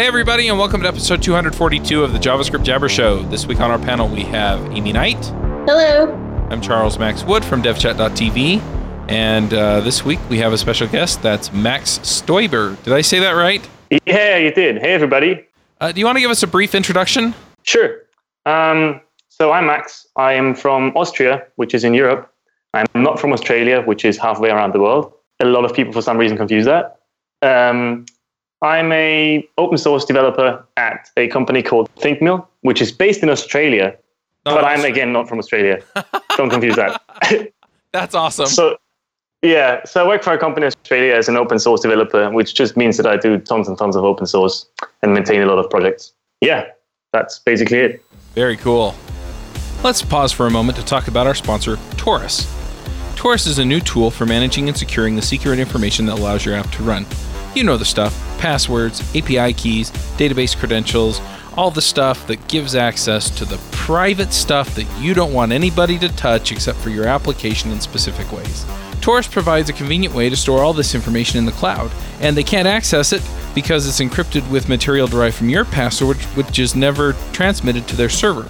Hey, everybody, and welcome to episode 242 of the JavaScript Jabber Show. This week on our panel, we have Aimee Knight. Hello. I'm Charles Max Wood from devchat.tv. And uh, this week, we have a special guest. That's Max Stoiber. Did I say that right? Yeah, you did. Hey, everybody. Uh, do you want to give us a brief introduction? Sure. Um, so I'm Max. I am from Austria, which is in Europe. I'm not from Australia, which is halfway around the world. A lot of people, for some reason, confuse that. Um, I'm a open source developer at a company called ThinkMill, which is based in Australia. Oh, but I'm again not from Australia. Don't confuse that. That's awesome. So, yeah, so I work for a company in Australia as an open source developer, which just means that I do tons and tons of open source and maintain a lot of projects. Yeah, that's basically it. Very cool. Let's pause for a moment to talk about our sponsor, Torus. Torus is a new tool for managing and securing the secret information that allows your app to run. You know the stuff passwords, API keys, database credentials, all the stuff that gives access to the private stuff that you don't want anybody to touch except for your application in specific ways. Torus provides a convenient way to store all this information in the cloud, and they can't access it because it's encrypted with material derived from your password, which is never transmitted to their server.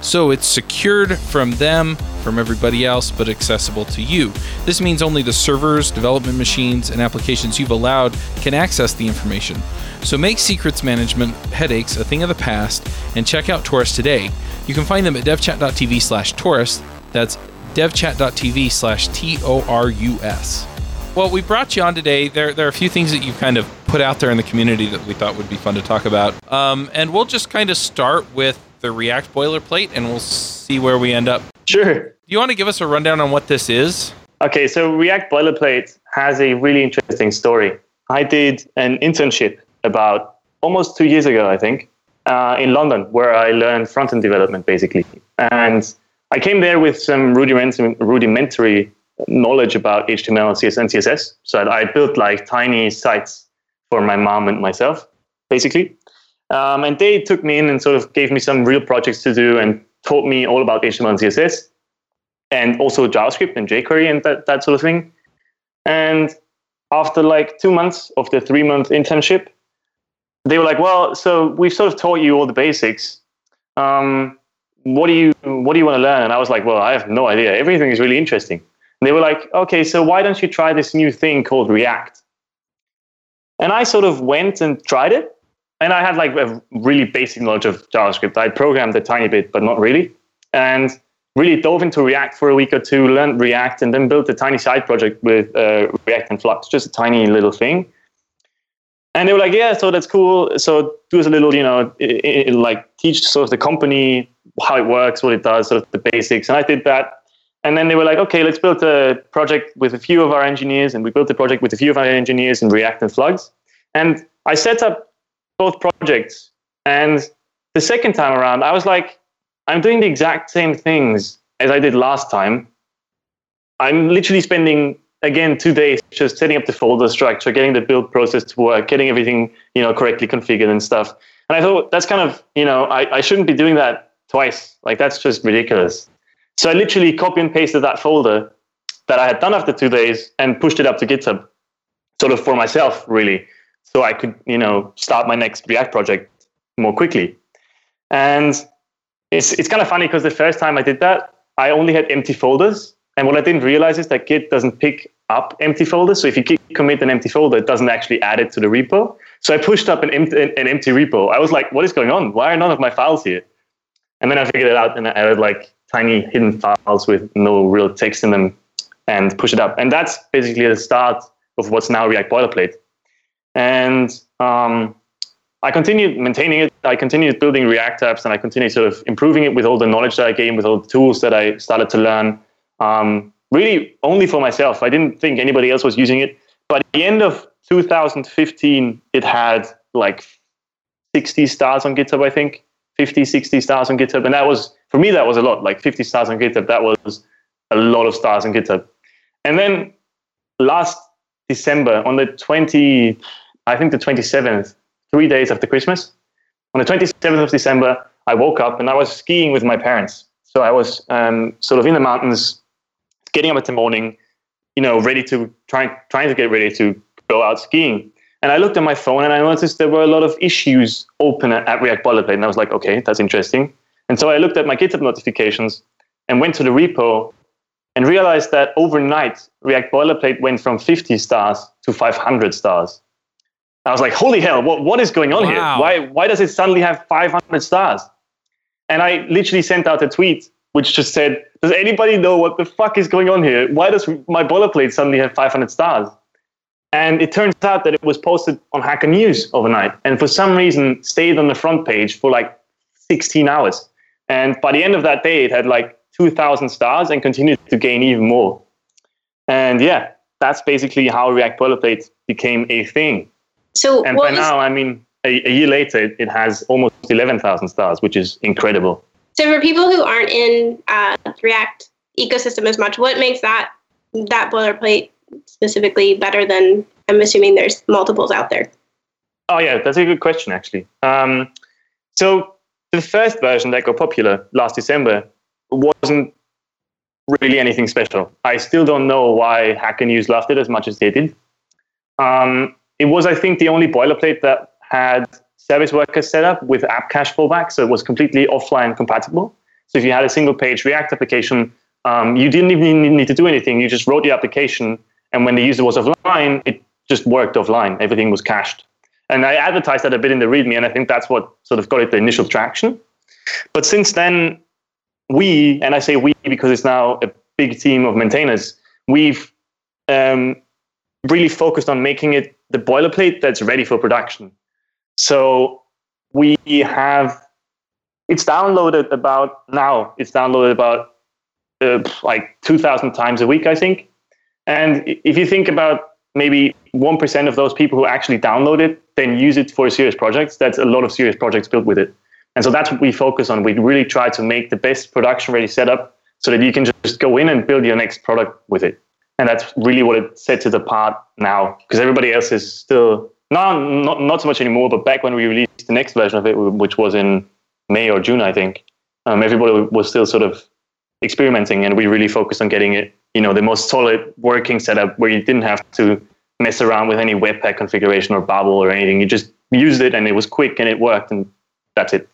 So it's secured from them, from everybody else, but accessible to you. This means only the servers, development machines, and applications you've allowed can access the information. So make secrets management headaches a thing of the past and check out Torus today. You can find them at devchat.tv slash Torus. That's devchat.tv slash T O R U S. Well, we brought you on today. There, there are a few things that you've kind of put out there in the community that we thought would be fun to talk about. Um, and we'll just kind of start with the React boilerplate and we'll see where we end up. Sure. Do you want to give us a rundown on what this is? Okay, so React boilerplate has a really interesting story. I did an internship about almost two years ago, I think, uh, in London, where I learned front end development basically. And I came there with some rudimentary, rudimentary knowledge about HTML, CSS, and CSS. So I built like tiny sites for my mom and myself, basically. Um, and they took me in and sort of gave me some real projects to do and taught me all about HTML and CSS and also JavaScript and jQuery and that, that sort of thing. And after like two months of the three month internship, they were like, well, so we've sort of taught you all the basics. Um, what do you what do you want to learn? And I was like, well, I have no idea. Everything is really interesting. And they were like, okay, so why don't you try this new thing called React? And I sort of went and tried it and I had like a really basic knowledge of JavaScript. I programmed a tiny bit, but not really. And really dove into React for a week or two, learned React, and then built a tiny side project with uh, React and Flux, just a tiny little thing. And they were like, "Yeah, so that's cool. So do us a little, you know, it, it, like teach sort of the company how it works, what it does, sort of the basics." And I did that. And then they were like, "Okay, let's build a project with a few of our engineers." And we built a project with a few of our engineers in React and Flux. And I set up both projects. And the second time around, I was like, I'm doing the exact same things as I did last time. I'm literally spending again two days just setting up the folder structure, getting the build process to work, getting everything you know correctly configured and stuff. And I thought that's kind of you know I, I shouldn't be doing that twice. Like that's just ridiculous. So I literally copy and pasted that folder that I had done after two days and pushed it up to GitHub, sort of for myself really so I could, you know, start my next React project more quickly. And it's it's kind of funny because the first time I did that, I only had empty folders. And what I didn't realize is that Git doesn't pick up empty folders. So if you commit an empty folder, it doesn't actually add it to the repo. So I pushed up an empty, an empty repo. I was like, what is going on? Why are none of my files here? And then I figured it out and I added like tiny hidden files with no real text in them and push it up. And that's basically the start of what's now React Boilerplate. And um, I continued maintaining it. I continued building React apps, and I continued sort of improving it with all the knowledge that I gained, with all the tools that I started to learn. Um, really, only for myself. I didn't think anybody else was using it. But at the end of 2015, it had like 60 stars on GitHub, I think 50, 60 stars on GitHub, and that was for me that was a lot. Like 50 stars on GitHub, that was a lot of stars on GitHub. And then last December on the 20, I think the 27th, three days after Christmas. On the 27th of December, I woke up and I was skiing with my parents. So I was um, sort of in the mountains, getting up in the morning, you know, ready to try trying to get ready to go out skiing. And I looked at my phone and I noticed there were a lot of issues open at, at React Boilerplate. And I was like, okay, that's interesting. And so I looked at my GitHub notifications and went to the repo and realized that overnight React Boilerplate went from 50 stars to 500 stars. I was like, holy hell, what, what is going on wow. here? Why, why does it suddenly have 500 stars? And I literally sent out a tweet which just said, Does anybody know what the fuck is going on here? Why does my boilerplate suddenly have 500 stars? And it turns out that it was posted on Hacker News overnight and for some reason stayed on the front page for like 16 hours. And by the end of that day, it had like 2,000 stars and continued to gain even more. And yeah, that's basically how React Boilerplate became a thing. So and by now, I mean, a, a year later, it has almost 11,000 stars, which is incredible. So for people who aren't in uh, React ecosystem as much, what makes that that boilerplate specifically better than I'm assuming there's multiples out there? Oh yeah, that's a good question actually. Um, so the first version that got popular last December wasn't really anything special. I still don't know why Hacker News loved it as much as they did. Um, it was, I think, the only boilerplate that had service worker setup with app cache fallback, so it was completely offline compatible. So if you had a single page React application, um, you didn't even need to do anything. You just wrote the application, and when the user was offline, it just worked offline. Everything was cached. And I advertised that a bit in the README, and I think that's what sort of got it the initial traction. But since then, we, and I say we because it's now a big team of maintainers, we've um, really focused on making it the boilerplate that's ready for production. So we have it's downloaded about now it's downloaded about uh, like 2000 times a week i think. And if you think about maybe 1% of those people who actually download it then use it for serious projects that's a lot of serious projects built with it. And so that's what we focus on. We really try to make the best production ready setup so that you can just go in and build your next product with it and that's really what it sets it apart now because everybody else is still no not, not so much anymore but back when we released the next version of it which was in may or june i think um, everybody was still sort of experimenting and we really focused on getting it you know the most solid working setup where you didn't have to mess around with any webpack configuration or babel or anything. You just used it and it was quick and it worked and that's it.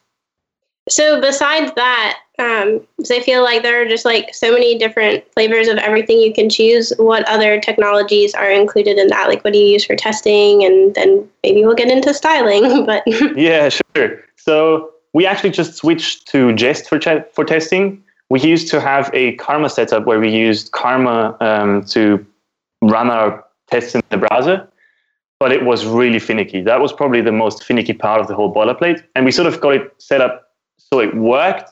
So besides that, um, because I feel like there are just like so many different flavors of everything you can choose. What other technologies are included in that? Like, what do you use for testing? And then maybe we'll get into styling. But yeah, sure. So we actually just switched to Jest for ch- for testing. We used to have a Karma setup where we used Karma um, to run our tests in the browser, but it was really finicky. That was probably the most finicky part of the whole boilerplate, and we sort of got it set up so it worked,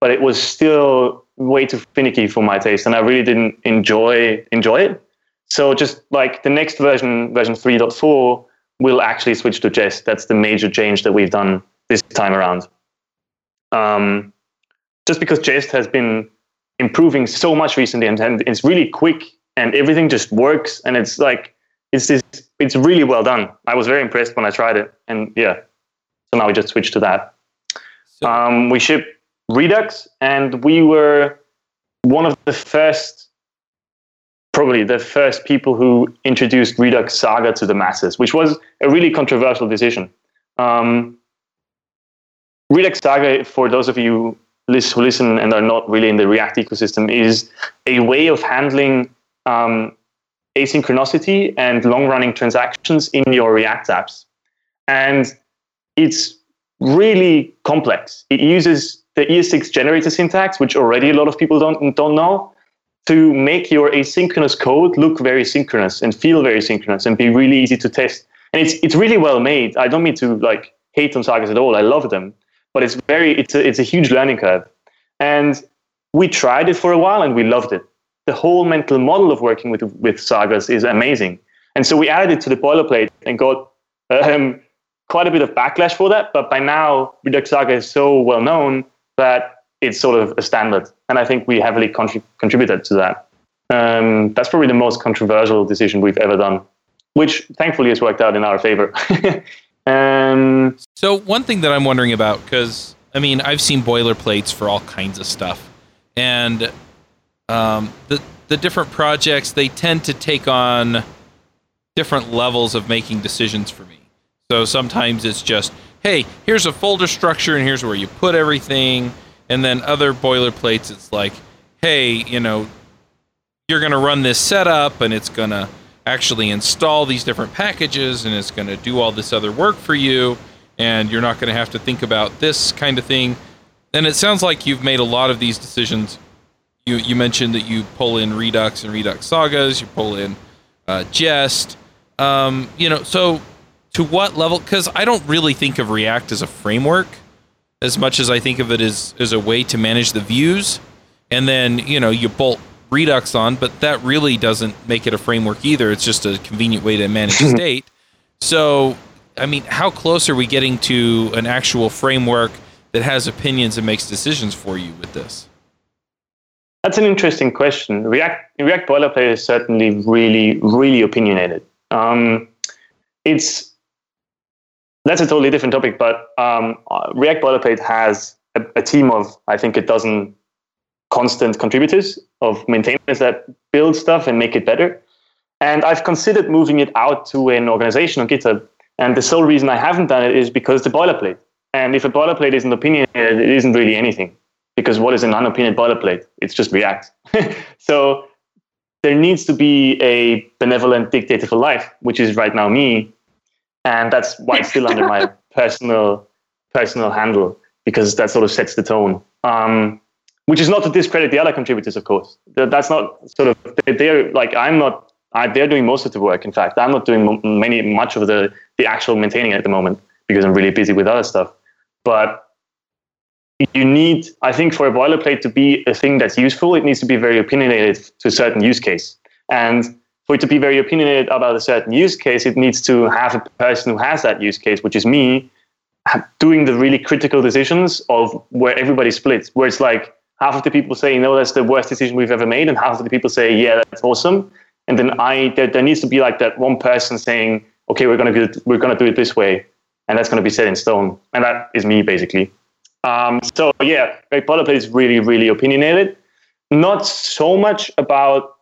but it was still way too finicky for my taste, and I really didn't enjoy enjoy it. So just like the next version, version 3.4, will actually switch to Jest. That's the major change that we've done this time around. Um, just because Jest has been improving so much recently, and, and it's really quick, and everything just works, and it's like it's this, it's really well done. I was very impressed when I tried it, and yeah, so now we just switch to that. Um, we ship Redux, and we were one of the first, probably the first people who introduced Redux Saga to the masses, which was a really controversial decision. Um, Redux Saga, for those of you who listen and are not really in the React ecosystem, is a way of handling um, asynchronicity and long running transactions in your React apps. And it's really complex. It uses the ES6 generator syntax, which already a lot of people don't, don't know, to make your asynchronous code look very synchronous and feel very synchronous and be really easy to test. And it's it's really well made. I don't mean to like hate on sagas at all. I love them, but it's very it's a, it's a huge learning curve. And we tried it for a while and we loved it. The whole mental model of working with with sagas is amazing. And so we added it to the boilerplate and got um, quite a bit of backlash for that. But by now, Redux Saga is so well known that it's sort of a standard. And I think we heavily contrib- contributed to that. Um, that's probably the most controversial decision we've ever done, which thankfully has worked out in our favor. um, so, one thing that I'm wondering about, because I mean, I've seen boilerplates for all kinds of stuff. And um, the, the different projects, they tend to take on different levels of making decisions for me. So sometimes it's just, hey, here's a folder structure and here's where you put everything. And then other boilerplates, it's like, hey, you know, you're going to run this setup and it's going to actually install these different packages and it's going to do all this other work for you. And you're not going to have to think about this kind of thing. And it sounds like you've made a lot of these decisions. You, you mentioned that you pull in Redux and Redux sagas, you pull in uh, Jest. Um, you know, so to what level? Because I don't really think of React as a framework as much as I think of it as, as a way to manage the views. And then, you know, you bolt Redux on, but that really doesn't make it a framework either. It's just a convenient way to manage state. So, I mean, how close are we getting to an actual framework that has opinions and makes decisions for you with this? That's an interesting question. React React boilerplate is certainly really, really opinionated. Um, it's that's a totally different topic, but um, React boilerplate has a, a, team of I think a dozen constant contributors of maintainers that build stuff and make it better. And I've considered moving it out to an organization on GitHub. And the sole reason I haven't done it is because the boilerplate. And if a boilerplate isn't opinionated, it isn't really anything. Because what is an unopinionated boilerplate? It's just React. so there needs to be a benevolent dictator for life, which is right now me. And that's why it's still under my personal personal handle, because that sort of sets the tone. Um, which is not to discredit the other contributors, of course. That's not sort of they're like I'm not. I, they're doing most of the work. In fact, I'm not doing many much of the the actual maintaining at the moment because I'm really busy with other stuff. But you need, I think, for a boilerplate to be a thing that's useful, it needs to be very opinionated to a certain use case. And for it to be very opinionated about a certain use case, it needs to have a person who has that use case, which is me, doing the really critical decisions of where everybody splits, where it's like half of the people say, no, that's the worst decision we've ever made, and half of the people say, yeah, that's awesome. And then I, there, there needs to be like that one person saying, okay, we're gonna do it, we're gonna do it this way, and that's gonna be set in stone, and that is me basically. Um, so yeah, React Boilerplate is really, really opinionated. Not so much about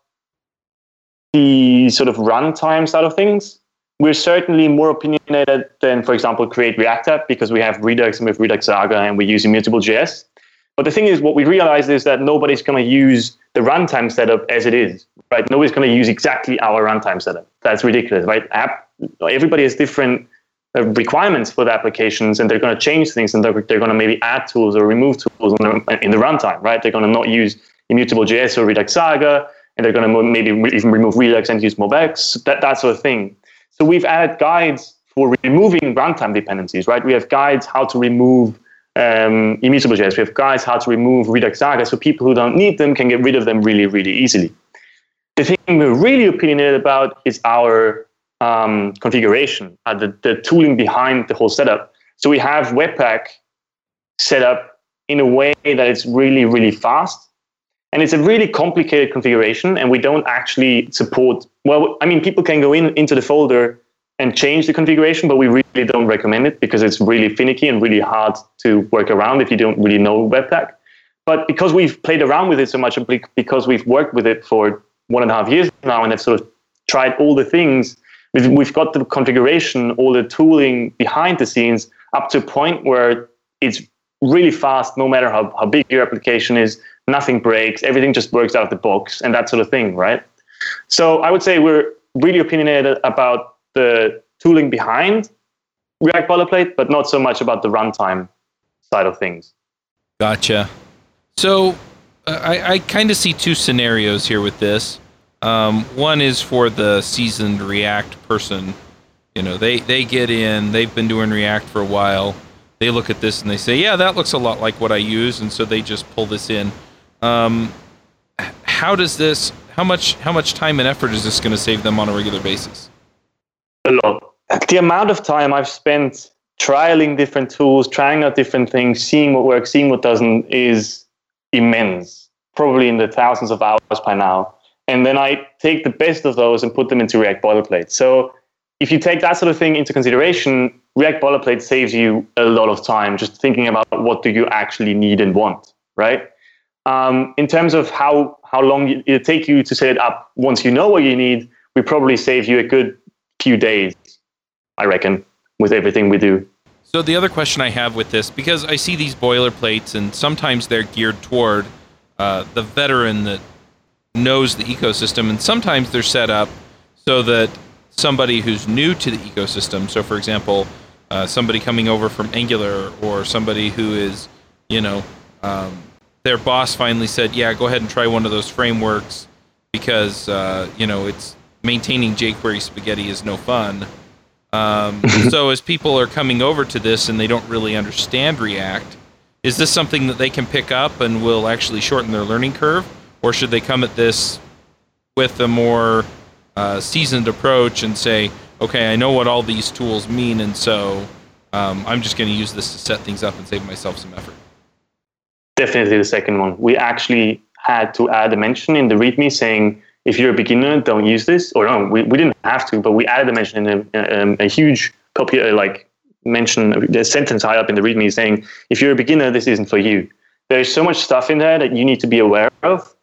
the sort of runtime side of things. We're certainly more opinionated than, for example, Create React App because we have Redux and we have Redux Saga and we use immutable JS. But the thing is, what we realized is that nobody's going to use the runtime setup as it is, right? Nobody's going to use exactly our runtime setup. That's ridiculous, right? App, everybody has different uh, requirements for the applications, and they're going to change things, and they're, they're going to maybe add tools or remove tools in the, in the runtime, right? They're going to not use immutable JS or Redux Saga, and they're going to maybe even remove Redux and use MobX, that, that sort of thing. So we've added guides for removing runtime dependencies, right? We have guides how to remove um, immutable JS. We have guides how to remove Redux Saga so people who don't need them can get rid of them really, really easily. The thing we're really opinionated about is our um, configuration, uh, the, the tooling behind the whole setup. So we have Webpack set up in a way that it's really, really fast. And it's a really complicated configuration, and we don't actually support. Well, I mean, people can go in into the folder and change the configuration, but we really don't recommend it because it's really finicky and really hard to work around if you don't really know Webpack. But because we've played around with it so much, and because we've worked with it for one and a half years now and have sort of tried all the things, we've, we've got the configuration, all the tooling behind the scenes up to a point where it's really fast, no matter how, how big your application is, nothing breaks, everything just works out of the box and that sort of thing, right? So I would say we're really opinionated about the tooling behind React Boilerplate, but not so much about the runtime side of things. Gotcha. So uh, I, I kind of see two scenarios here with this. Um, one is for the seasoned React person. You know, they, they get in, they've been doing React for a while. They look at this and they say, yeah, that looks a lot like what I use. And so they just pull this in. Um, how does this, how much, how much time and effort is this going to save them on a regular basis? a lot. The amount of time I've spent trialing different tools, trying out different things, seeing what works, seeing what doesn't is immense, probably in the thousands of hours by now. And then I take the best of those and put them into React Boilerplate. So if you take that sort of thing into consideration, React Boilerplate saves you a lot of time just thinking about what do you actually need and want, right? Um, in terms of how, how long it'll take you to set it up once you know what you need, we probably save you a good few days, I reckon, with everything we do. So the other question I have with this, because I see these boilerplates, and sometimes they're geared toward uh, the veteran that knows the ecosystem, and sometimes they're set up so that somebody who's new to the ecosystem, so for example, uh, somebody coming over from Angular or somebody who is, you know, um, their boss finally said, "Yeah, go ahead and try one of those frameworks because uh, you know it's maintaining jQuery spaghetti is no fun." Um, so as people are coming over to this and they don't really understand React, is this something that they can pick up and will actually shorten their learning curve, or should they come at this with a more uh, seasoned approach and say, okay, I know what all these tools mean, and so um, I'm just going to use this to set things up and save myself some effort? Definitely the second one. We actually had to add a mention in the README saying, if you're a beginner, don't use this. Or no, we, we didn't have to, but we added a mention in a, a, a huge copy, uh, like mention, a sentence high up in the README saying, if you're a beginner, this isn't for you. There's so much stuff in there that you need to be aware of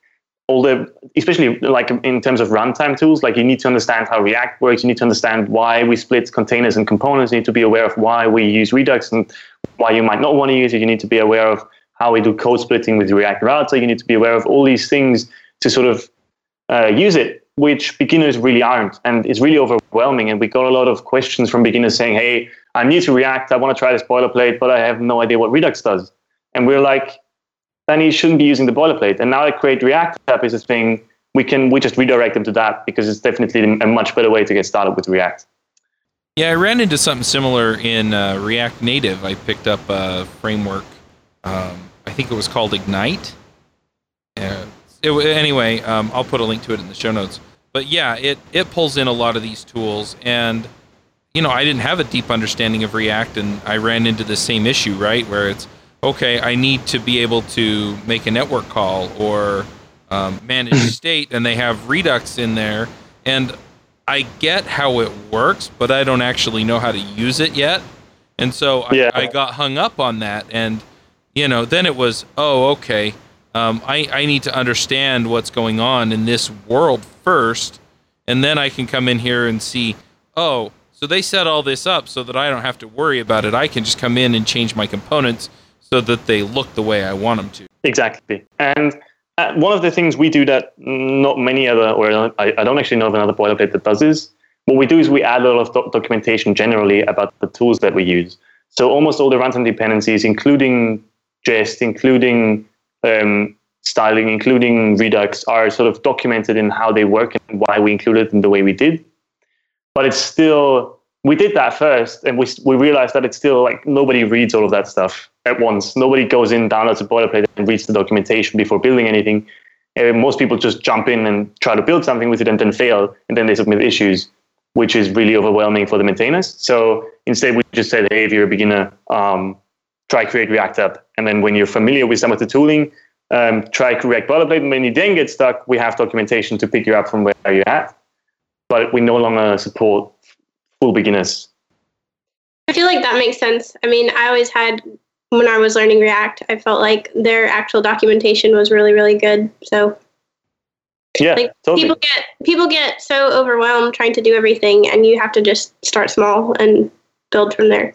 all the especially like in terms of runtime tools like you need to understand how react works you need to understand why we split containers and components you need to be aware of why we use redux and why you might not want to use it you need to be aware of how we do code splitting with react router you need to be aware of all these things to sort of uh, use it which beginners really aren't and it's really overwhelming and we got a lot of questions from beginners saying hey i'm new to react i want to try this boilerplate but i have no idea what redux does and we're like then you shouldn't be using the boilerplate. And now I create React app is a thing we can we just redirect them to that because it's definitely a much better way to get started with React. Yeah, I ran into something similar in uh, React Native. I picked up a framework. Um, I think it was called Ignite. Uh, it, anyway, um, I'll put a link to it in the show notes. But yeah, it it pulls in a lot of these tools, and you know, I didn't have a deep understanding of React, and I ran into the same issue, right, where it's okay, I need to be able to make a network call or um, manage state, and they have Redux in there. And I get how it works, but I don't actually know how to use it yet. And so I. I got hung up on that. And, you know, then it was, oh, okay, um, I, I need to understand what's going on in this world first. And then I can come in here and see, oh, so they set all this up so that I don't have to worry about it. I can just come in and change my components so that they look the way I want them to. Exactly. And uh, one of the things we do that not many other, or I, I don't actually know of another boilerplate that does is, what we do is we add a lot of do- documentation generally about the tools that we use. So almost all the runtime dependencies, including Jest, including um, styling, including Redux, are sort of documented in how they work and why we included them the way we did. But it's still we did that first, and we we realized that it's still like nobody reads all of that stuff at once. Nobody goes in, downloads a boilerplate, and reads the documentation before building anything. Uh, most people just jump in and try to build something with it and then fail, and then they submit issues, which is really overwhelming for the maintainers. So instead, we just said, hey, if you're a beginner, um, try create React app, and then when you're familiar with some of the tooling, um, try React boilerplate. And when you then get stuck, we have documentation to pick you up from where you're at. But we no longer support full beginners. I feel like that makes sense. I mean, I always had when I was learning React, I felt like their actual documentation was really, really good. So yeah, like totally. people get people get so overwhelmed trying to do everything, and you have to just start small and build from there.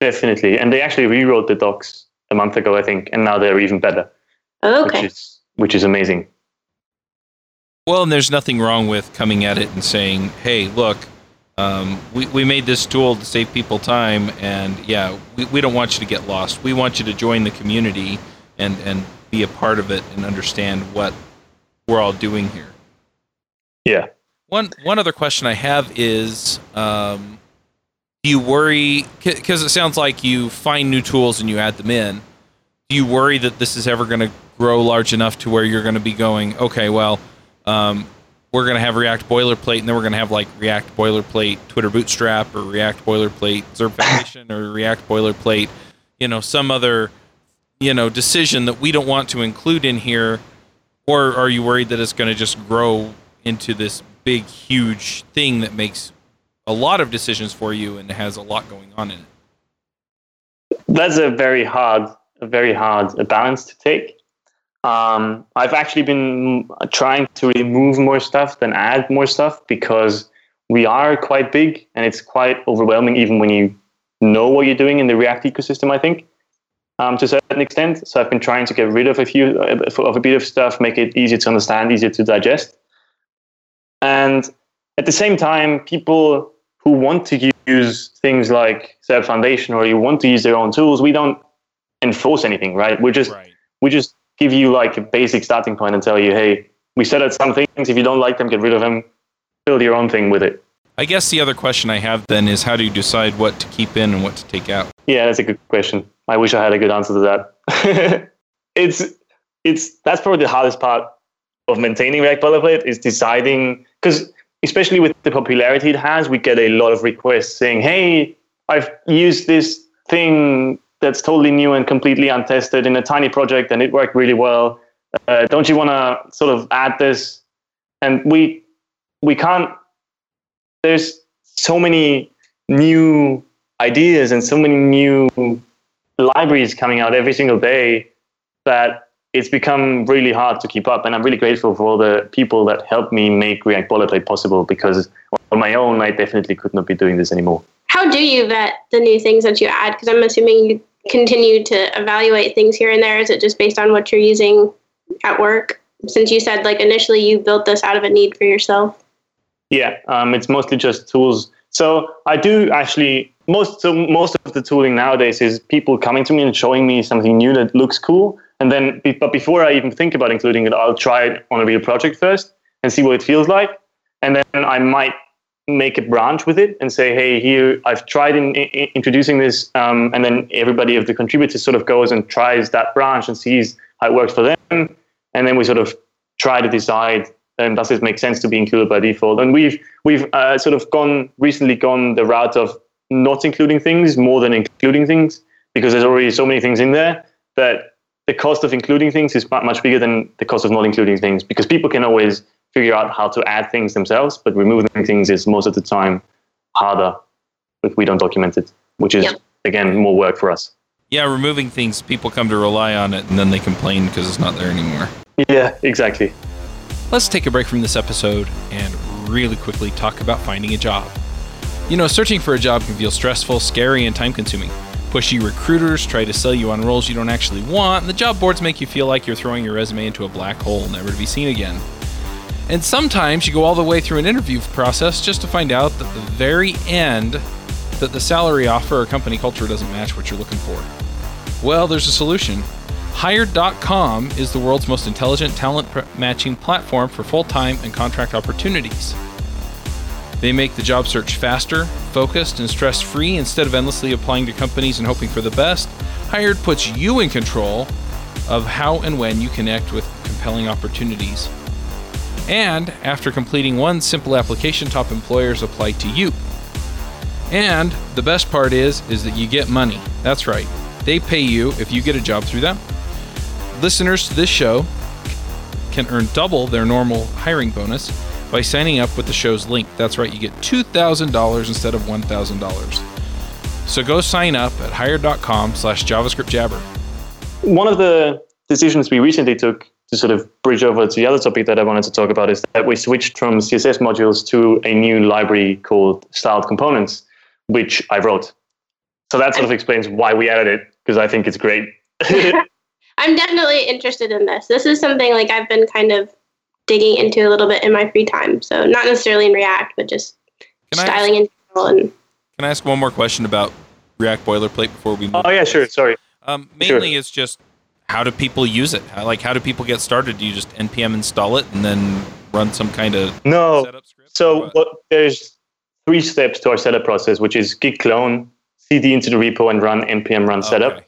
Definitely, and they actually rewrote the docs a month ago, I think, and now they're even better. Oh, okay. Which is which is amazing. Well, and there's nothing wrong with coming at it and saying, "Hey, look, um, we, we made this tool to save people time, and yeah, we, we don't want you to get lost. We want you to join the community and, and be a part of it and understand what we're all doing here. Yeah. One one other question I have is, um, do you worry? Because it sounds like you find new tools and you add them in. Do you worry that this is ever going to grow large enough to where you're going to be going? Okay, well, um, we're going to have React boilerplate, and then we're going to have like React boilerplate Twitter Bootstrap or React boilerplate Zurb Foundation or React boilerplate, you know, some other, you know, decision that we don't want to include in here, or are you worried that it's going to just grow into this big, huge thing that makes a lot of decisions for you and has a lot going on in it? That's a very hard, a very hard balance to take. Um, I've actually been trying to remove more stuff than add more stuff because we are quite big and it's quite overwhelming even when you know what you're doing in the React ecosystem, I think, um, to a certain extent. So I've been trying to get rid of a few of a bit of stuff, make it easier to understand, easier to digest. And at the same time, people who want to use things like Zurb Foundation or you want to use their own tools, we don't enforce anything, right? We're just right. we just give you like a basic starting point and tell you, hey, we set out some things. If you don't like them, get rid of them. Build your own thing with it. I guess the other question I have then is how do you decide what to keep in and what to take out? Yeah, that's a good question. I wish I had a good answer to that. it's it's that's probably the hardest part of maintaining React Boilerplate is deciding because especially with the popularity it has, we get a lot of requests saying, "Hey, I've used this thing that's totally new and completely untested in a tiny project, and it worked really well. Uh, don't you want to sort of add this?" And we we can't there's so many new ideas and so many new libraries coming out every single day that it's become really hard to keep up. And I'm really grateful for all the people that helped me make React Boilerplate possible because on my own, I definitely could not be doing this anymore. How do you vet the new things that you add? Because I'm assuming you continue to evaluate things here and there. Is it just based on what you're using at work? Since you said like initially you built this out of a need for yourself. Yeah, um, it's mostly just tools. So I do actually most so most of the tooling nowadays is people coming to me and showing me something new that looks cool, and then but before I even think about including it, I'll try it on a real project first and see what it feels like, and then I might make a branch with it and say, hey, here I've tried in, in introducing this, um, and then everybody of the contributors sort of goes and tries that branch and sees how it works for them, and then we sort of try to decide does it make sense to be included by default? And we've we've uh, sort of gone recently gone the route of not including things more than including things because there's already so many things in there that the cost of including things is much bigger than the cost of not including things because people can always figure out how to add things themselves, but removing things is most of the time harder if we don't document it, which is again more work for us. Yeah, removing things, people come to rely on it and then they complain because it's not there anymore. Yeah, exactly. Let's take a break from this episode and really quickly talk about finding a job. You know, searching for a job can feel stressful, scary, and time consuming. Pushy recruiters try to sell you on roles you don't actually want, and the job boards make you feel like you're throwing your resume into a black hole, never to be seen again. And sometimes you go all the way through an interview process just to find out that the very end that the salary offer or company culture doesn't match what you're looking for. Well, there's a solution. Hired.com is the world's most intelligent talent matching platform for full time and contract opportunities. They make the job search faster, focused, and stress free instead of endlessly applying to companies and hoping for the best. Hired puts you in control of how and when you connect with compelling opportunities. And after completing one simple application, top employers apply to you. And the best part is is that you get money. That's right. They pay you if you get a job through them listeners to this show can earn double their normal hiring bonus by signing up with the show's link. That's right, you get $2,000 instead of $1,000. So go sign up at hired.com slash JavaScript Jabber. One of the decisions we recently took to sort of bridge over to the other topic that I wanted to talk about is that we switched from CSS modules to a new library called Styled Components, which I wrote. So that sort of explains why we added it, because I think it's great. I'm definitely interested in this. This is something like I've been kind of digging into a little bit in my free time. So not necessarily in React, but just can styling in general. And can I ask one more question about React boilerplate before we move? Oh yeah, sure. Sorry. Um, mainly, sure. it's just how do people use it? How, like, how do people get started? Do you just npm install it and then run some kind of no? So what? What, there's three steps to our setup process, which is git clone, cd into the repo, and run npm run setup.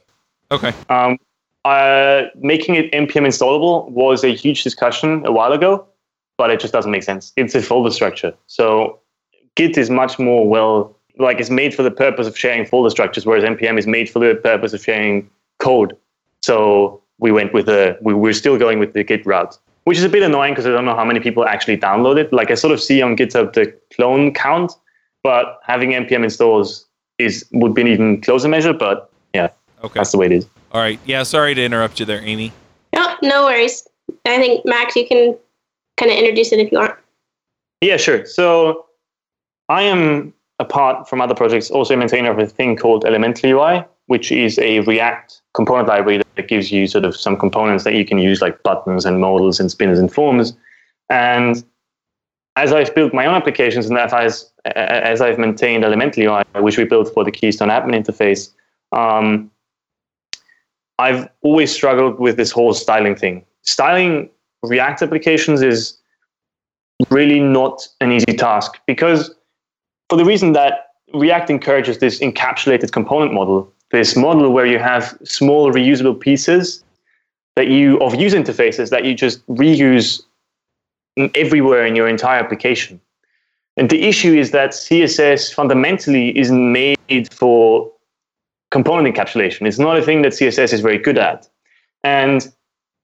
Okay. Um, uh, making it npm installable was a huge discussion a while ago, but it just doesn't make sense. It's a folder structure. So Git is much more well, like it's made for the purpose of sharing folder structures, whereas npm is made for the purpose of sharing code. So we went with the, we, we're still going with the Git route, which is a bit annoying because I don't know how many people actually download it. Like I sort of see on GitHub the clone count, but having npm installs is would be an even closer measure. But yeah, okay. that's the way it is. All right. Yeah, sorry to interrupt you there, Aimee. No, no worries. I think Max, you can kind of introduce it if you want. Yeah, sure. So I am, apart from other projects, also a maintainer of a thing called Elemental UI, which is a React component library that gives you sort of some components that you can use, like buttons and modals and spinners and forms. And as I've built my own applications and as, as I've maintained Elemental UI, which we built for the Keystone admin interface, um, I've always struggled with this whole styling thing. Styling React applications is really not an easy task because for the reason that React encourages this encapsulated component model, this model where you have small reusable pieces that you of user interfaces that you just reuse everywhere in your entire application. And the issue is that CSS fundamentally isn't made for component encapsulation. It's not a thing that CSS is very good at. And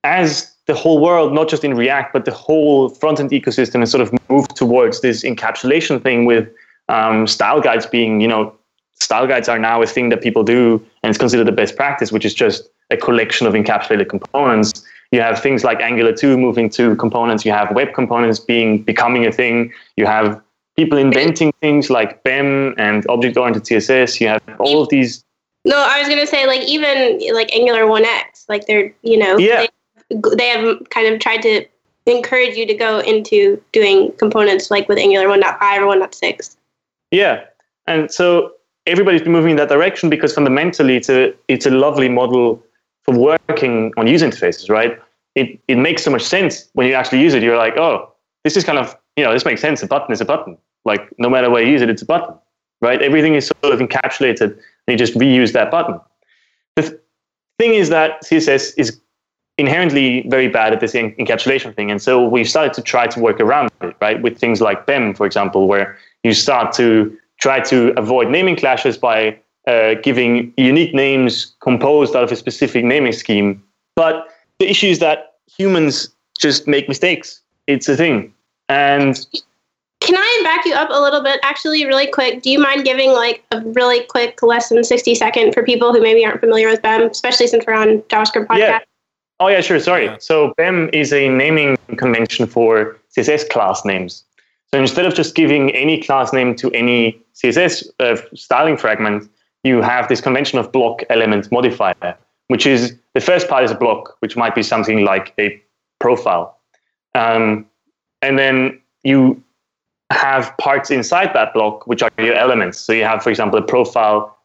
as the whole world, not just in React, but the whole front-end ecosystem has sort of moved towards this encapsulation thing with um, style guides being, you know, style guides are now a thing that people do and it's considered the best practice, which is just a collection of encapsulated components. You have things like Angular 2 moving to components. You have web components being becoming a thing. You have people inventing things like BEM and object-oriented CSS. You have all of these. No, I was gonna say like even like Angular 1x, like they're you know yeah. they, they have kind of tried to encourage you to go into doing components like with Angular 1.5 or 1.6. Yeah, and so everybody's been moving in that direction because fundamentally it's a it's a lovely model for working on user interfaces, right? It it makes so much sense when you actually use it. You're like, oh, this is kind of you know this makes sense. A button is a button. Like no matter where you use it, it's a button, right? Everything is sort of encapsulated, and you just reuse that button. The th- thing is that CSS is inherently very bad at this en- encapsulation thing, and so we've started to try to work around it, right? With things like BEM, for example, where you start to try to avoid naming clashes by uh, giving unique names composed out of a specific naming scheme. But the issue is that humans just make mistakes. It's a thing. And can I back you up a little bit? Actually, really quick, do you mind giving like a really quick, less than 60 second for people who maybe aren't familiar with BEM, especially since we're on JavaScript podcast? Yeah. Oh, yeah, sure. Sorry. Yeah. So BEM is a naming convention for CSS class names. So instead of just giving any class name to any CSS uh, styling fragment, you have this convention of block element modifier, which is the first part is a block, which might be something like a profile. Um, and then you have parts inside that block, which are your elements. So you have, for example, a profile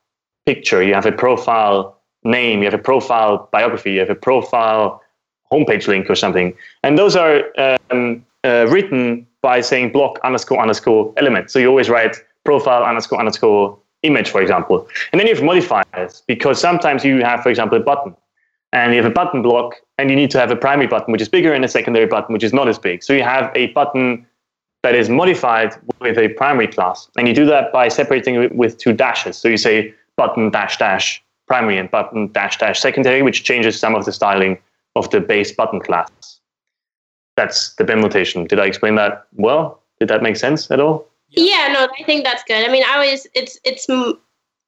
picture, you have a profile name, you have a profile biography, you have a profile homepage link or something. And those are um, uh, written by saying block underscore underscore element. So you always write profile underscore underscore image, for example. And then you have modifiers because sometimes you have, for example, a button and you have a button block and you need to have a primary button which is bigger and a secondary button which is not as big. So you have a button that is modified with a primary class. And you do that by separating it with two dashes. So you say button dash dash primary and button dash dash secondary, which changes some of the styling of the base button class. That's the BEM notation. Did I explain that well? Did that make sense at all? Yeah, no, I think that's good. I mean, I always it's it's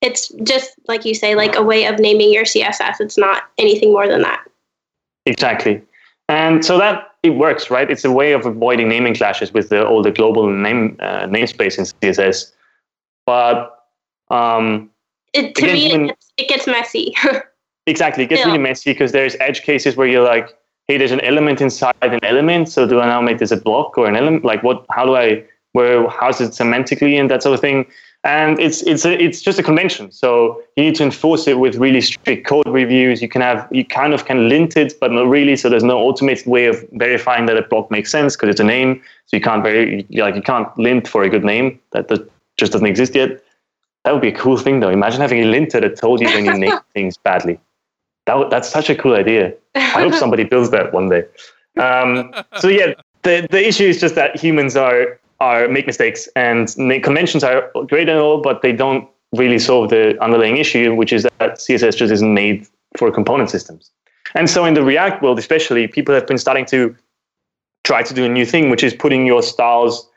it's just like you say, like a way of naming your CSS. It's not anything more than that. Exactly, and so that it works, right? It's a way of avoiding naming clashes with the all the global name uh, namespace in CSS. But um, it, to again, me, when, it, gets, it gets messy. exactly, it gets really messy because there's edge cases where you're like, hey, there's an element inside an element. So do I now make this a block or an element? Like what? How do I? Where? How's it semantically and that sort of thing? And it's it's a, it's just a convention. So you need to enforce it with really strict code reviews. You can have you kind of can lint it, but not really. So there's no automated way of verifying that a block makes sense because it's a name. So you can't very like you can't lint for a good name that, that just doesn't exist yet. That would be a cool thing though. Imagine having a linter that told you when you name things badly. That, that's such a cool idea. I hope somebody builds that one day. Um, so yeah, the the issue is just that humans are are make mistakes, and conventions are great and all, but they don't really solve the underlying issue, which is that CSS just isn't made for component systems. And so in the React world, especially, people have been starting to try to do a new thing, which is putting your styles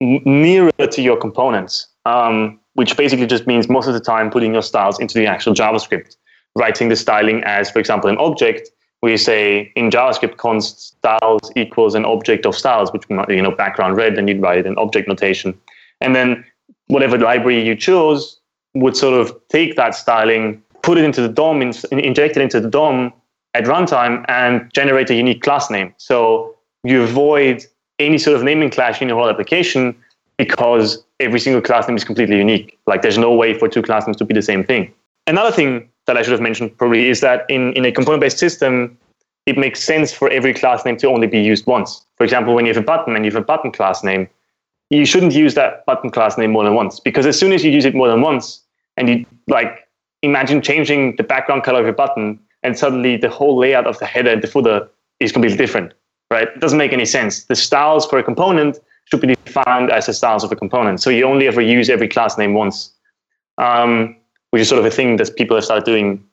nearer to your components, um, which basically just means most of the time putting your styles into the actual JavaScript, writing the styling as, for example, an object we say in JavaScript const styles equals an object of styles, which you know background red, and you'd write an object notation, and then whatever library you chose would sort of take that styling, put it into the DOM, in, inject it into the DOM at runtime, and generate a unique class name. So you avoid any sort of naming clash in your whole application because every single class name is completely unique. Like there's no way for two class names to be the same thing. Another thing that I should have mentioned probably is that in, in a component-based system, it makes sense for every class name to only be used once. For example, when you have a button and you have a button class name, you shouldn't use that button class name more than once because as soon as you use it more than once and you like imagine changing the background color of your button and suddenly the whole layout of the header and the footer is completely different, right? It doesn't make any sense. The styles for a component should be defined as the styles of a component. So you only ever use every class name once, um, which is sort of a thing that people have started doing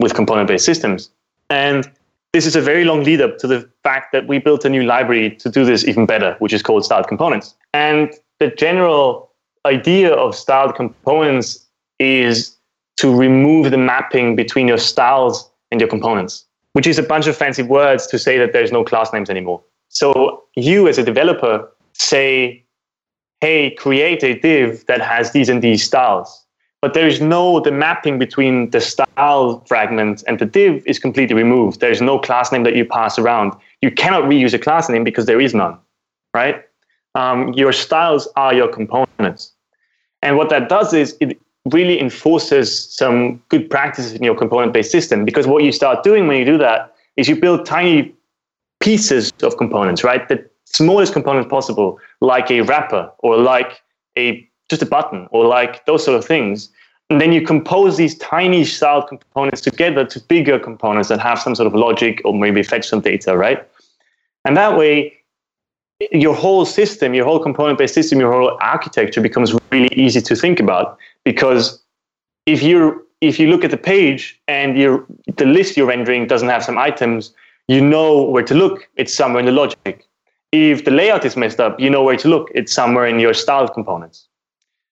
with component-based systems. And this is a very long lead up to the fact that we built a new library to do this even better, which is called styled components. And the general idea of styled components is to remove the mapping between your styles and your components, which is a bunch of fancy words to say that there's no class names anymore. So you as a developer say, hey, create a div that has these and these styles. But there is no, the mapping between the style fragment and the div is completely removed. There's no class name that you pass around. You cannot reuse a class name because there is none, right? Um, your styles are your components. And what that does is it really enforces some good practices in your component based system because what you start doing when you do that is you build tiny pieces of components, right? The smallest component possible, like a wrapper or like a just a button or like those sort of things. And then you compose these tiny styled components together to bigger components that have some sort of logic or maybe fetch some data, right? And that way, your whole system, your whole component based system, your whole architecture becomes really easy to think about because if you if you look at the page and you the list you're rendering doesn't have some items, you know where to look. It's somewhere in the logic. If the layout is messed up, you know where to look. It's somewhere in your styled components.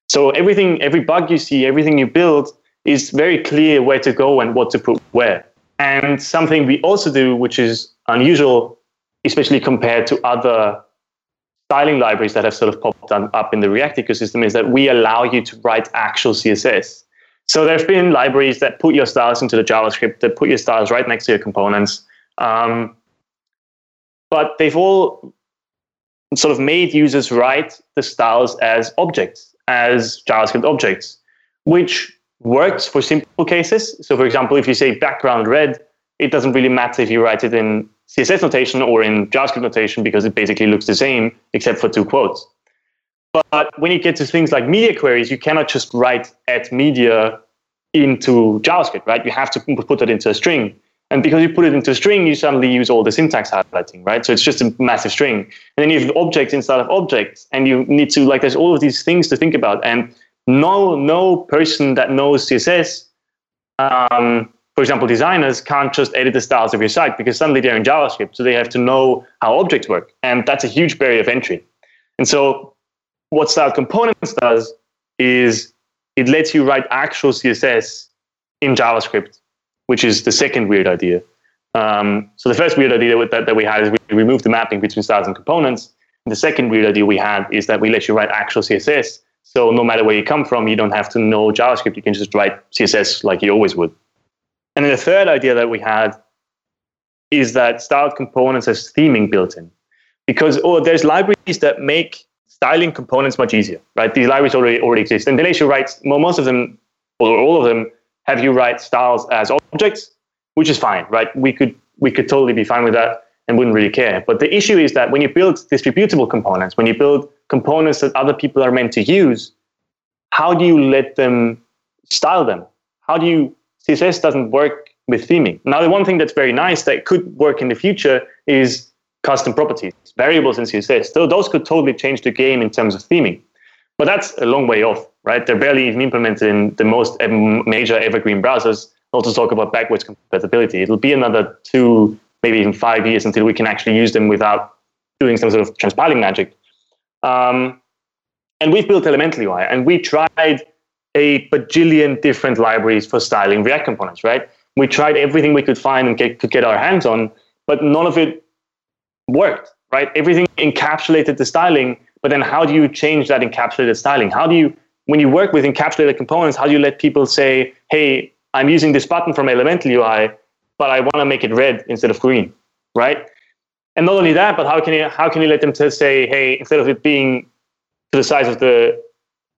So everything, every bug you see, everything you build is very clear where to go and what to put where. And something we also do, which is unusual, especially compared to other styling libraries that have sort of popped up in the React ecosystem, is that we allow you to write actual CSS. So there have been libraries that put your styles into the JavaScript, that put your styles right next to your components. Um, but they've all sort of made users write the styles as objects as JavaScript objects, which works for simple cases. So, for example, if you say background red, it doesn't really matter if you write it in CSS notation or in JavaScript notation because it basically looks the same except for two quotes. But when you get to things like media queries, you cannot just write at media into JavaScript, right? You have to put it into a string. And because you put it into a string, you suddenly use all the syntax highlighting, right? So it's just a massive string. And then you have objects inside of objects, and you need to like there's all of these things to think about. And no no person that knows CSS, um, for example, designers can't just edit the styles of your site because suddenly they're in JavaScript, so they have to know how objects work, and that's a huge barrier of entry. And so, what Styled Components does is it lets you write actual CSS in JavaScript which is the second weird idea. Um, so the first weird idea that, that we had is we removed the mapping between styles and components. And the second weird idea we had is that we let you write actual CSS. So no matter where you come from, you don't have to know JavaScript. You can just write CSS like you always would. And then the third idea that we had is that styled components has theming built in. Because oh, there's libraries that make styling components much easier, right? These libraries already already exist. And they let you write, well, most of them, or all of them, have you write styles as objects, which is fine, right? We could we could totally be fine with that and wouldn't really care. But the issue is that when you build distributable components, when you build components that other people are meant to use, how do you let them style them? How do you CSS doesn't work with theming. Now, the one thing that's very nice that could work in the future is custom properties, variables in CSS. So those could totally change the game in terms of theming. But that's a long way off, right? They're barely even implemented in the most major evergreen browsers. Not to talk about backwards compatibility. It'll be another two, maybe even five years until we can actually use them without doing some sort of transpiling magic. Um, and we've built Elemental UI, and we tried a bajillion different libraries for styling React components, right? We tried everything we could find and get, could get our hands on, but none of it worked, right? Everything encapsulated the styling, but then how do you change that encapsulated styling? How do you when you work with encapsulated components, how do you let people say, hey, I'm using this button from Elemental UI, but I want to make it red instead of green, right? And not only that, but how can you how can you let them to say, hey, instead of it being to the size of the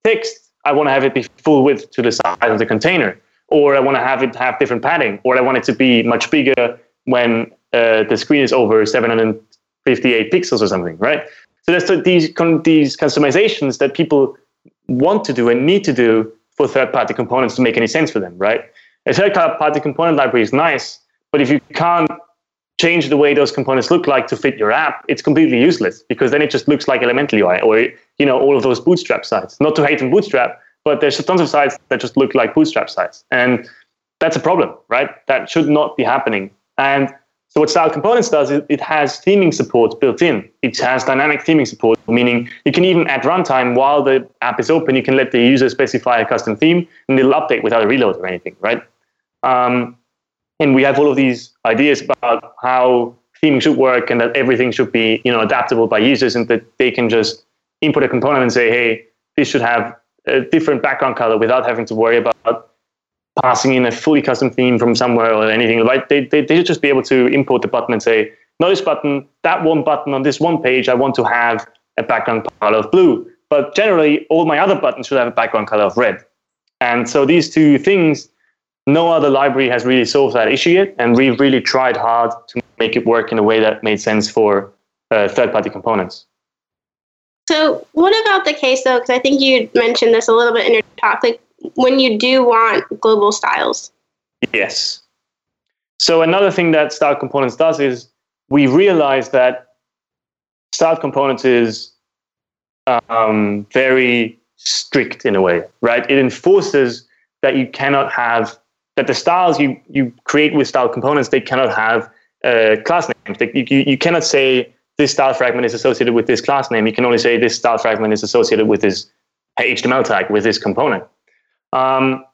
text, I want to have it be full width to the size of the container, or I want to have it have different padding, or I want it to be much bigger when uh, the screen is over 758 pixels or something, right? So there's these these customizations that people want to do and need to do for third-party components to make any sense for them, right? A third-party component library is nice, but if you can't change the way those components look like to fit your app, it's completely useless because then it just looks like Elemental UI or you know all of those Bootstrap sites. Not to hate on Bootstrap, but there's tons of sites that just look like Bootstrap sites, and that's a problem, right? That should not be happening. And so what Styled Components does is it has theming support built in. It has dynamic theming support, meaning you can even at runtime while the app is open, you can let the user specify a custom theme and it'll update without a reload or anything, right? Um, and we have all of these ideas about how theming should work and that everything should be, you know, adaptable by users and that they can just input a component and say, hey, this should have a different background color without having to worry about passing in a fully custom theme from somewhere or anything. Like they, they, they should just be able to import the button and say, no, this button, that one button on this one page, I want to have a background color of blue. But generally, all my other buttons should have a background color of red. And so these two things, no other library has really solved that issue yet. And we've really tried hard to make it work in a way that made sense for uh, third party components. So, what about the case though? Because I think you mentioned this a little bit in your talk. Like, when you do want global styles. Yes. So another thing that Styled Components does is we realize that Styled Components is um, very strict in a way, right? It enforces that you cannot have that the styles you you create with Styled Components they cannot have uh, class names. They, you, you cannot say this style fragment is associated with this class name. You can only say this style fragment is associated with this HTML tag with this component. Um,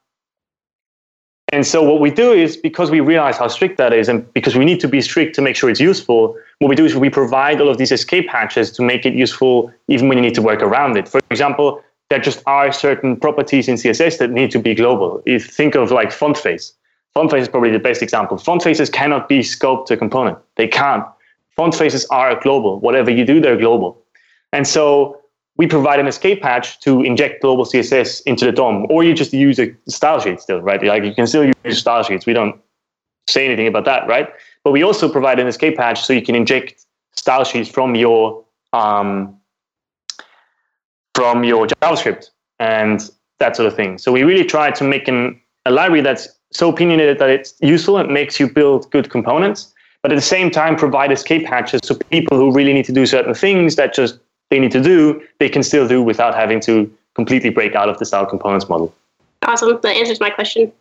and so what we do is because we realize how strict that is, and because we need to be strict to make sure it's useful, what we do is we provide all of these escape hatches to make it useful even when you need to work around it. For example, there just are certain properties in CSS that need to be global. If think of like font face. Font face is probably the best example. Font faces cannot be scoped to a component. They can't. Font faces are global. Whatever you do, they're global. And so we provide an escape hatch to inject global CSS into the DOM, or you just use a style sheet still, right? Like you can still use style sheets. We don't say anything about that, right? But we also provide an escape hatch so you can inject style sheets from your um, from your JavaScript and that sort of thing. So we really try to make an, a library that's so opinionated that it's useful and makes you build good components, but at the same time provide escape hatches so people who really need to do certain things that just they need to do, they can still do without having to completely break out of the styled components model. Awesome. That answers my question.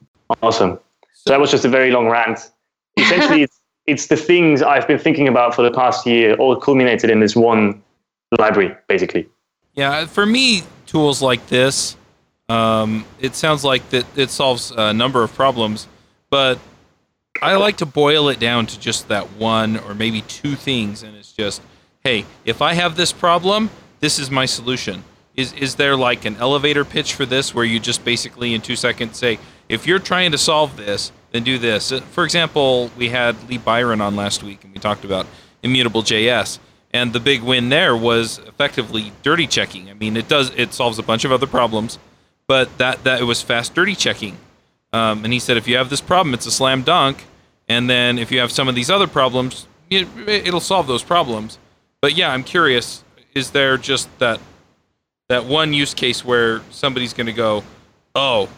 Awesome. So that was just a very long rant. Essentially, it's, it's the things I've been thinking about for the past year, all culminated in this one library, basically. Yeah, for me, tools like this, um, it sounds like that it solves a number of problems, but I like to boil it down to just that one or maybe two things, and it's just hey, if I have this problem, this is my solution. Is is there like an elevator pitch for this where you just basically in 2 seconds say, if you're trying to solve this, then do this. Uh, for example, we had Lee Byron on last week and we talked about immutable JS and the big win there was effectively dirty checking. I mean, it does it solves a bunch of other problems, but that that it was fast dirty checking. Um, and he said if you have this problem, it's a slam dunk, and then if you have some of these other problems, it, it'll solve those problems but yeah, I'm curious. Is there just that that one use case where somebody's going to go, "Oh,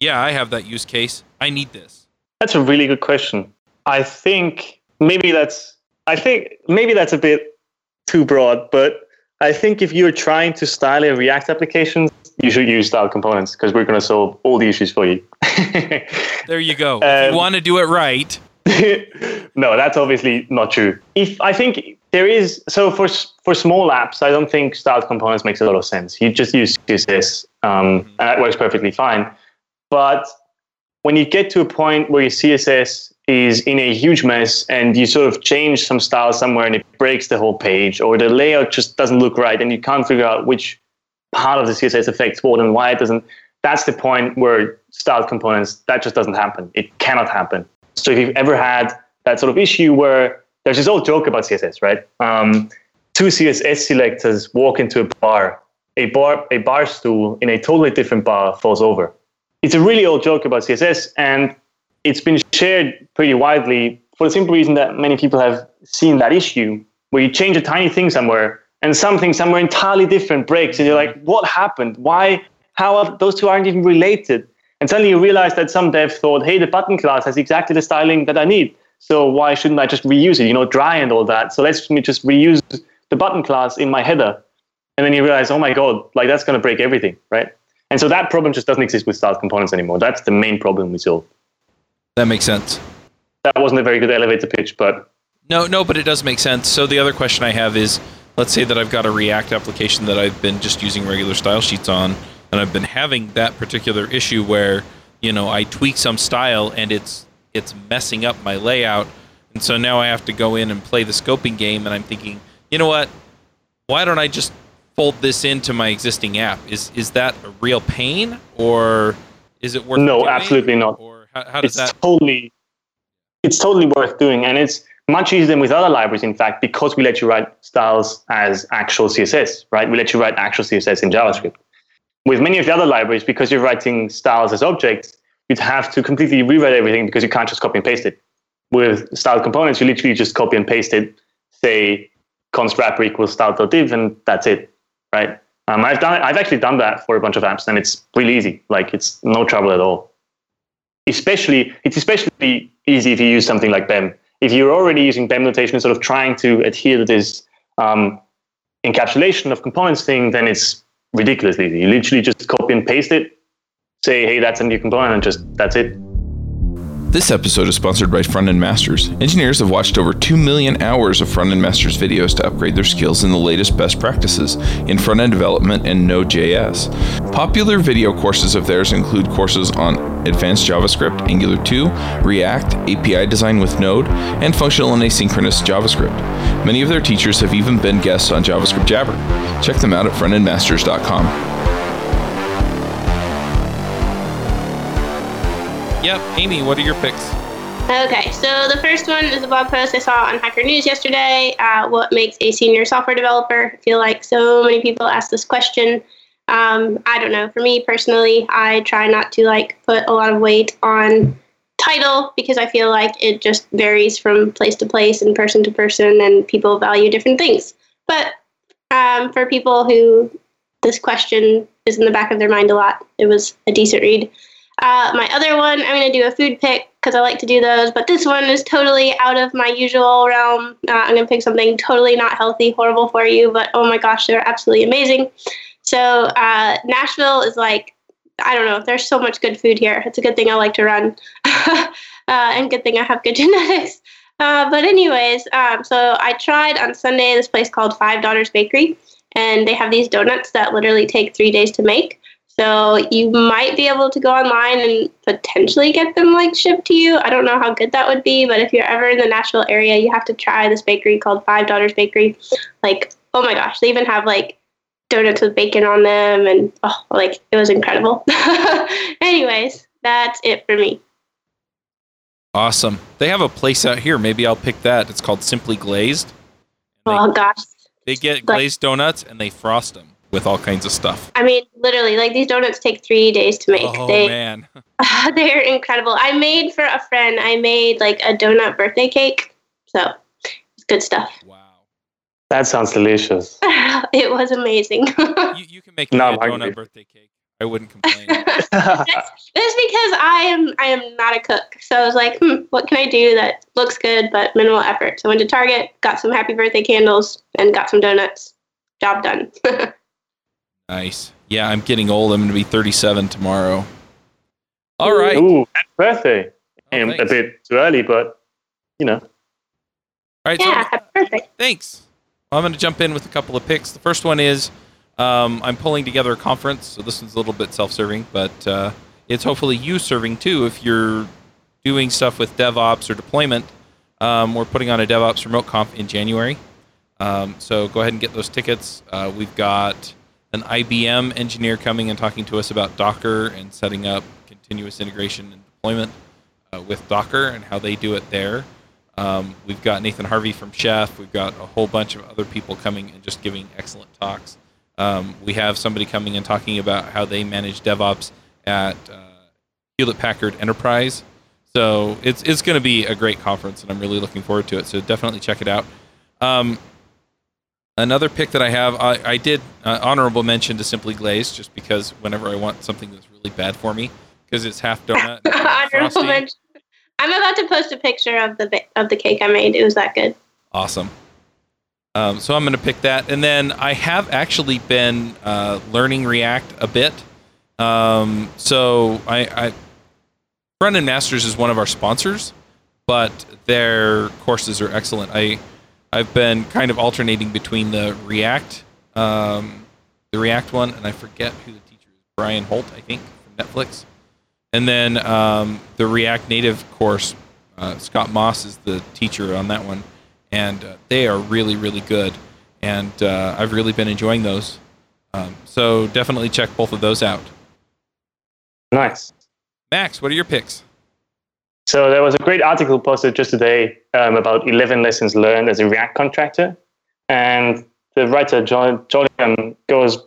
yeah, I have that use case. I need this." That's a really good question. I think maybe that's I think maybe that's a bit too broad, but I think if you're trying to style a React application, you should use styled components because we're going to solve all the issues for you. there you go. Um, if you want to do it right. no, that's obviously not true. If I think there is so for for small apps, I don't think styled components makes a lot of sense. You just use CSS, um, mm-hmm. and that works perfectly fine. But when you get to a point where your CSS is in a huge mess and you sort of change some style somewhere and it breaks the whole page, or the layout just doesn't look right, and you can't figure out which part of the CSS affects what and why it doesn't. That's the point where styled components that just doesn't happen. It cannot happen. So if you've ever had that sort of issue where there's this old joke about CSS, right? Um, two CSS selectors walk into a bar. A bar a bar stool in a totally different bar falls over. It's a really old joke about CSS, and it's been shared pretty widely for the simple reason that many people have seen that issue where you change a tiny thing somewhere and something somewhere entirely different breaks and you're like what happened why how are, those two aren't even related and suddenly you realize that some dev thought hey the button class has exactly the styling that i need so why shouldn't i just reuse it? You know dry and all that. So let's me just reuse the button class in my header. And then you realize oh my god like that's going to break everything right? And so that problem just doesn't exist with styled components anymore. That's the main problem we solve. That makes sense. that wasn't a very good elevator pitch but No, no, but it does make sense. So the other question I have is, let's say that I've got a React application that I've been just using regular style sheets on, and I've been having that particular issue where, you know, I tweak some style and it's it's messing up my layout, and so now I have to go in and play the scoping game, and I'm thinking, you know what? Why don't I just fold this into my existing app? Is is that a real pain, or is it worth? No, absolutely not. Or how, how does it's that? totally it's totally worth doing and it's much easier than with other libraries in fact because we let you write styles as actual css right we let you write actual css in javascript with many of the other libraries because you're writing styles as objects you'd have to completely rewrite everything because you can't just copy and paste it with styled components you literally just copy and paste it say const wrapper equals styled.div and that's it right um, I've done I've actually done that for a bunch of apps and it's really easy like it's no trouble at all especially it's especially easy if you use something like BEM. If you're already using BEM notation and sort of trying to adhere to this um, encapsulation of components thing, then it's ridiculously easy. You literally just copy and paste it, say, hey, that's a new component, and just that's it. This episode is sponsored by Front End Masters. Engineers have watched over 2 million hours of Front End Masters videos to upgrade their skills in the latest best practices in front end development and Node.js. Popular video courses of theirs include courses on advanced JavaScript, Angular 2, React, API design with Node, and functional and asynchronous JavaScript. Many of their teachers have even been guests on JavaScript Jabber. Check them out at frontendmasters.com. Yep, Aimee, what are your picks? Okay, so the first one is a blog post I saw on Hacker News yesterday. Uh, what makes a senior software developer? I feel like so many people ask this question. Um, I don't know. For me personally, I try not to like put a lot of weight on title because I feel like it just varies from place to place and person to person, and people value different things. But um, for people who this question is in the back of their mind a lot, it was a decent read. Uh, my other one, I'm going to do a food pick because I like to do those, but this one is totally out of my usual realm. Uh, I'm going to pick something totally not healthy, horrible for you, but oh my gosh, they're absolutely amazing. So, uh, Nashville is like, I don't know, there's so much good food here. It's a good thing I like to run, uh, and good thing I have good genetics. Uh, but, anyways, um, so I tried on Sunday this place called Five Daughters Bakery, and they have these donuts that literally take three days to make. So you might be able to go online and potentially get them like shipped to you. I don't know how good that would be, but if you're ever in the Nashville area, you have to try this bakery called Five Daughters Bakery. Like, oh my gosh, they even have like donuts with bacon on them, and oh, like it was incredible. Anyways, that's it for me. Awesome. They have a place out here. Maybe I'll pick that. It's called Simply Glazed. Oh gosh, They get glazed donuts and they frost them with all kinds of stuff. I mean, literally, like these donuts take three days to make. Oh they man. they're incredible. I made for a friend. I made like a donut birthday cake, so it's good stuff. Wow. That sounds delicious. it was amazing. You, you can make me Now a I'm donut hungry. birthday cake. I wouldn't complain. that's, that's because I am I am not a cook. So I was like, hmm, what can I do that looks good but minimal effort? So I went to Target, got some happy birthday candles, and got some donuts. Job done. Nice. Yeah, I'm getting old. I'm going to be 37 tomorrow. All right. Ooh, happy birthday. Oh, a bit too early, but you know. All right. so- yeah, happy birthday. Thanks. Well, I'm going to jump in with a couple of picks. The first one is um, I'm pulling together a conference, so this one's a little bit self-serving, but uh, it's hopefully you serving too. If you're doing stuff with DevOps or deployment, um, we're putting on a DevOps Remote Conf in January. Um, so go ahead and get those tickets. Uh, we've got an IBM engineer coming and talking to us about Docker and setting up continuous integration and deployment uh, with Docker and how they do it there. Um, we've got Nathan Harvey from Chef. We've got a whole bunch of other people coming and just giving excellent talks. Um, we have somebody coming and talking about how they manage DevOps at uh, Hewlett Packard Enterprise. So it's it's going to be a great conference, and I'm really looking forward to it. So definitely check it out. Um, another pick that I have, I, I did uh, honorable mention to Simply Glazed, just because whenever I want something that's really bad for me, because it's half donut. Honorable mention. I'm about to post a picture of the of the cake I made. It was that good. Awesome. Um, so I'm going to pick that, and then I have actually been uh, learning React a bit. Um, so I, I Front End Masters is one of our sponsors, but their courses are excellent. I I've been kind of alternating between the React, um, the React one, and I forget who the teacher is. Brian Holt, I think, from Netflix, and then um, the React Native course. Uh, Scott Moss is the teacher on that one, and uh, they are really, really good. And uh, I've really been enjoying those. Um, so definitely check both of those out. Nice. Max, what are your picks? So there was a great article posted just today um, about 11 lessons learned as a React contractor. And the writer, John, goes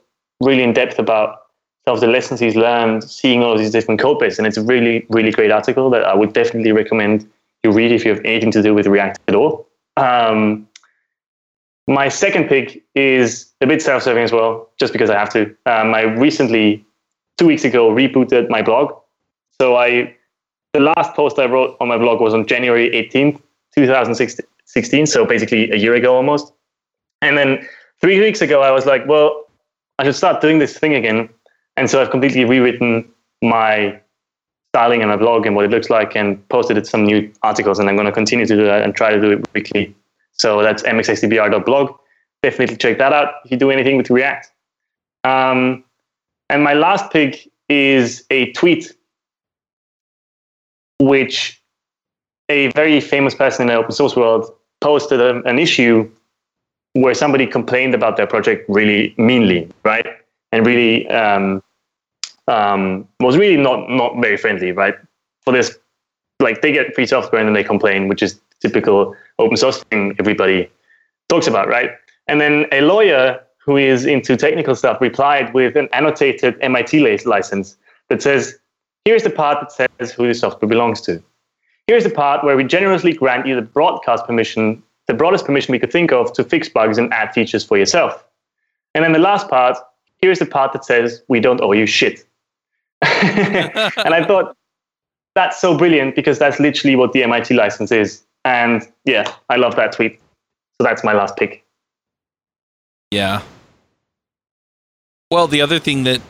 really in depth about some of the lessons he's learned, seeing all these different code bases. And it's a really, really great article that I would definitely recommend you read if you have anything to do with React at all. Um, my second pick is a bit self-serving as well, just because I have to. Um, I recently, two weeks ago, rebooted my blog. So I the last post I wrote on my blog was on January 18th, 2016. So basically a year ago almost. And then three weeks ago, I was like, well, I should start doing this thing again. And so I've completely rewritten my styling and my blog and what it looks like and posted some new articles. And I'm going to continue to do that and try to do it weekly. So that's mxstbr.blog. Definitely check that out if you do anything with React. Um, and my last pick is a tweet which a very famous person in the open source world posted a, an issue where somebody complained about their project really meanly, right? And really um, um, was really not not very friendly, right? For this, like they get free software and then they complain, which is typical open source thing everybody talks about, right? And then a lawyer who is into technical stuff replied with an annotated MIT license that says, Here's the part that says who the software belongs to. Here's the part where we generously grant you the broadcast permission, the broadest permission we could think of to fix bugs and add features for yourself. And then the last part, here's the part that says we don't owe you shit. and I thought that's so brilliant because that's literally what the MIT license is. And yeah, I love that tweet. So that's my last pick. Yeah. Well, the other thing that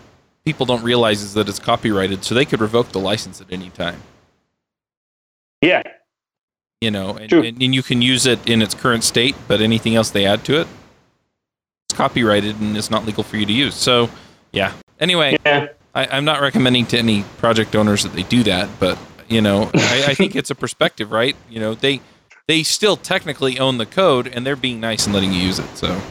people don't realize is that it's copyrighted, so they could revoke the license at any time. Yeah. You know, and, True. and, and you can use it in its current state, but anything else they add to it, it's copyrighted and it's not legal for you to use. So, yeah. Anyway, Yeah. I, I'm not recommending to any project owners that they do that, but you know, I, I think it's a perspective, right? You know, they they still technically own the code, and they're being nice and letting you use it. So,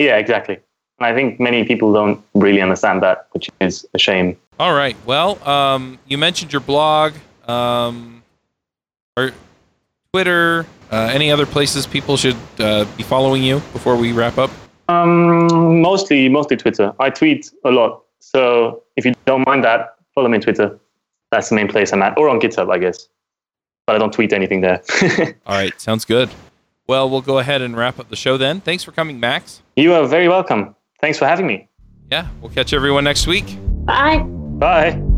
Yeah, exactly. And I think many people don't really understand that, which is a shame. all right. Well, um, you mentioned your blog, um, or Twitter. Uh, any other places people should uh, be following you before we wrap up? Um, mostly, mostly Twitter. I tweet a lot, so if you don't mind that, follow me on Twitter. That's the main place I'm at, or on GitHub, I guess. But I don't tweet anything there. All right, sounds good. Well, we'll go ahead and wrap up the show then. Thanks for coming, Max. you are very welcome. Thanks for having me. Yeah, we'll catch everyone next week. Bye. Bye.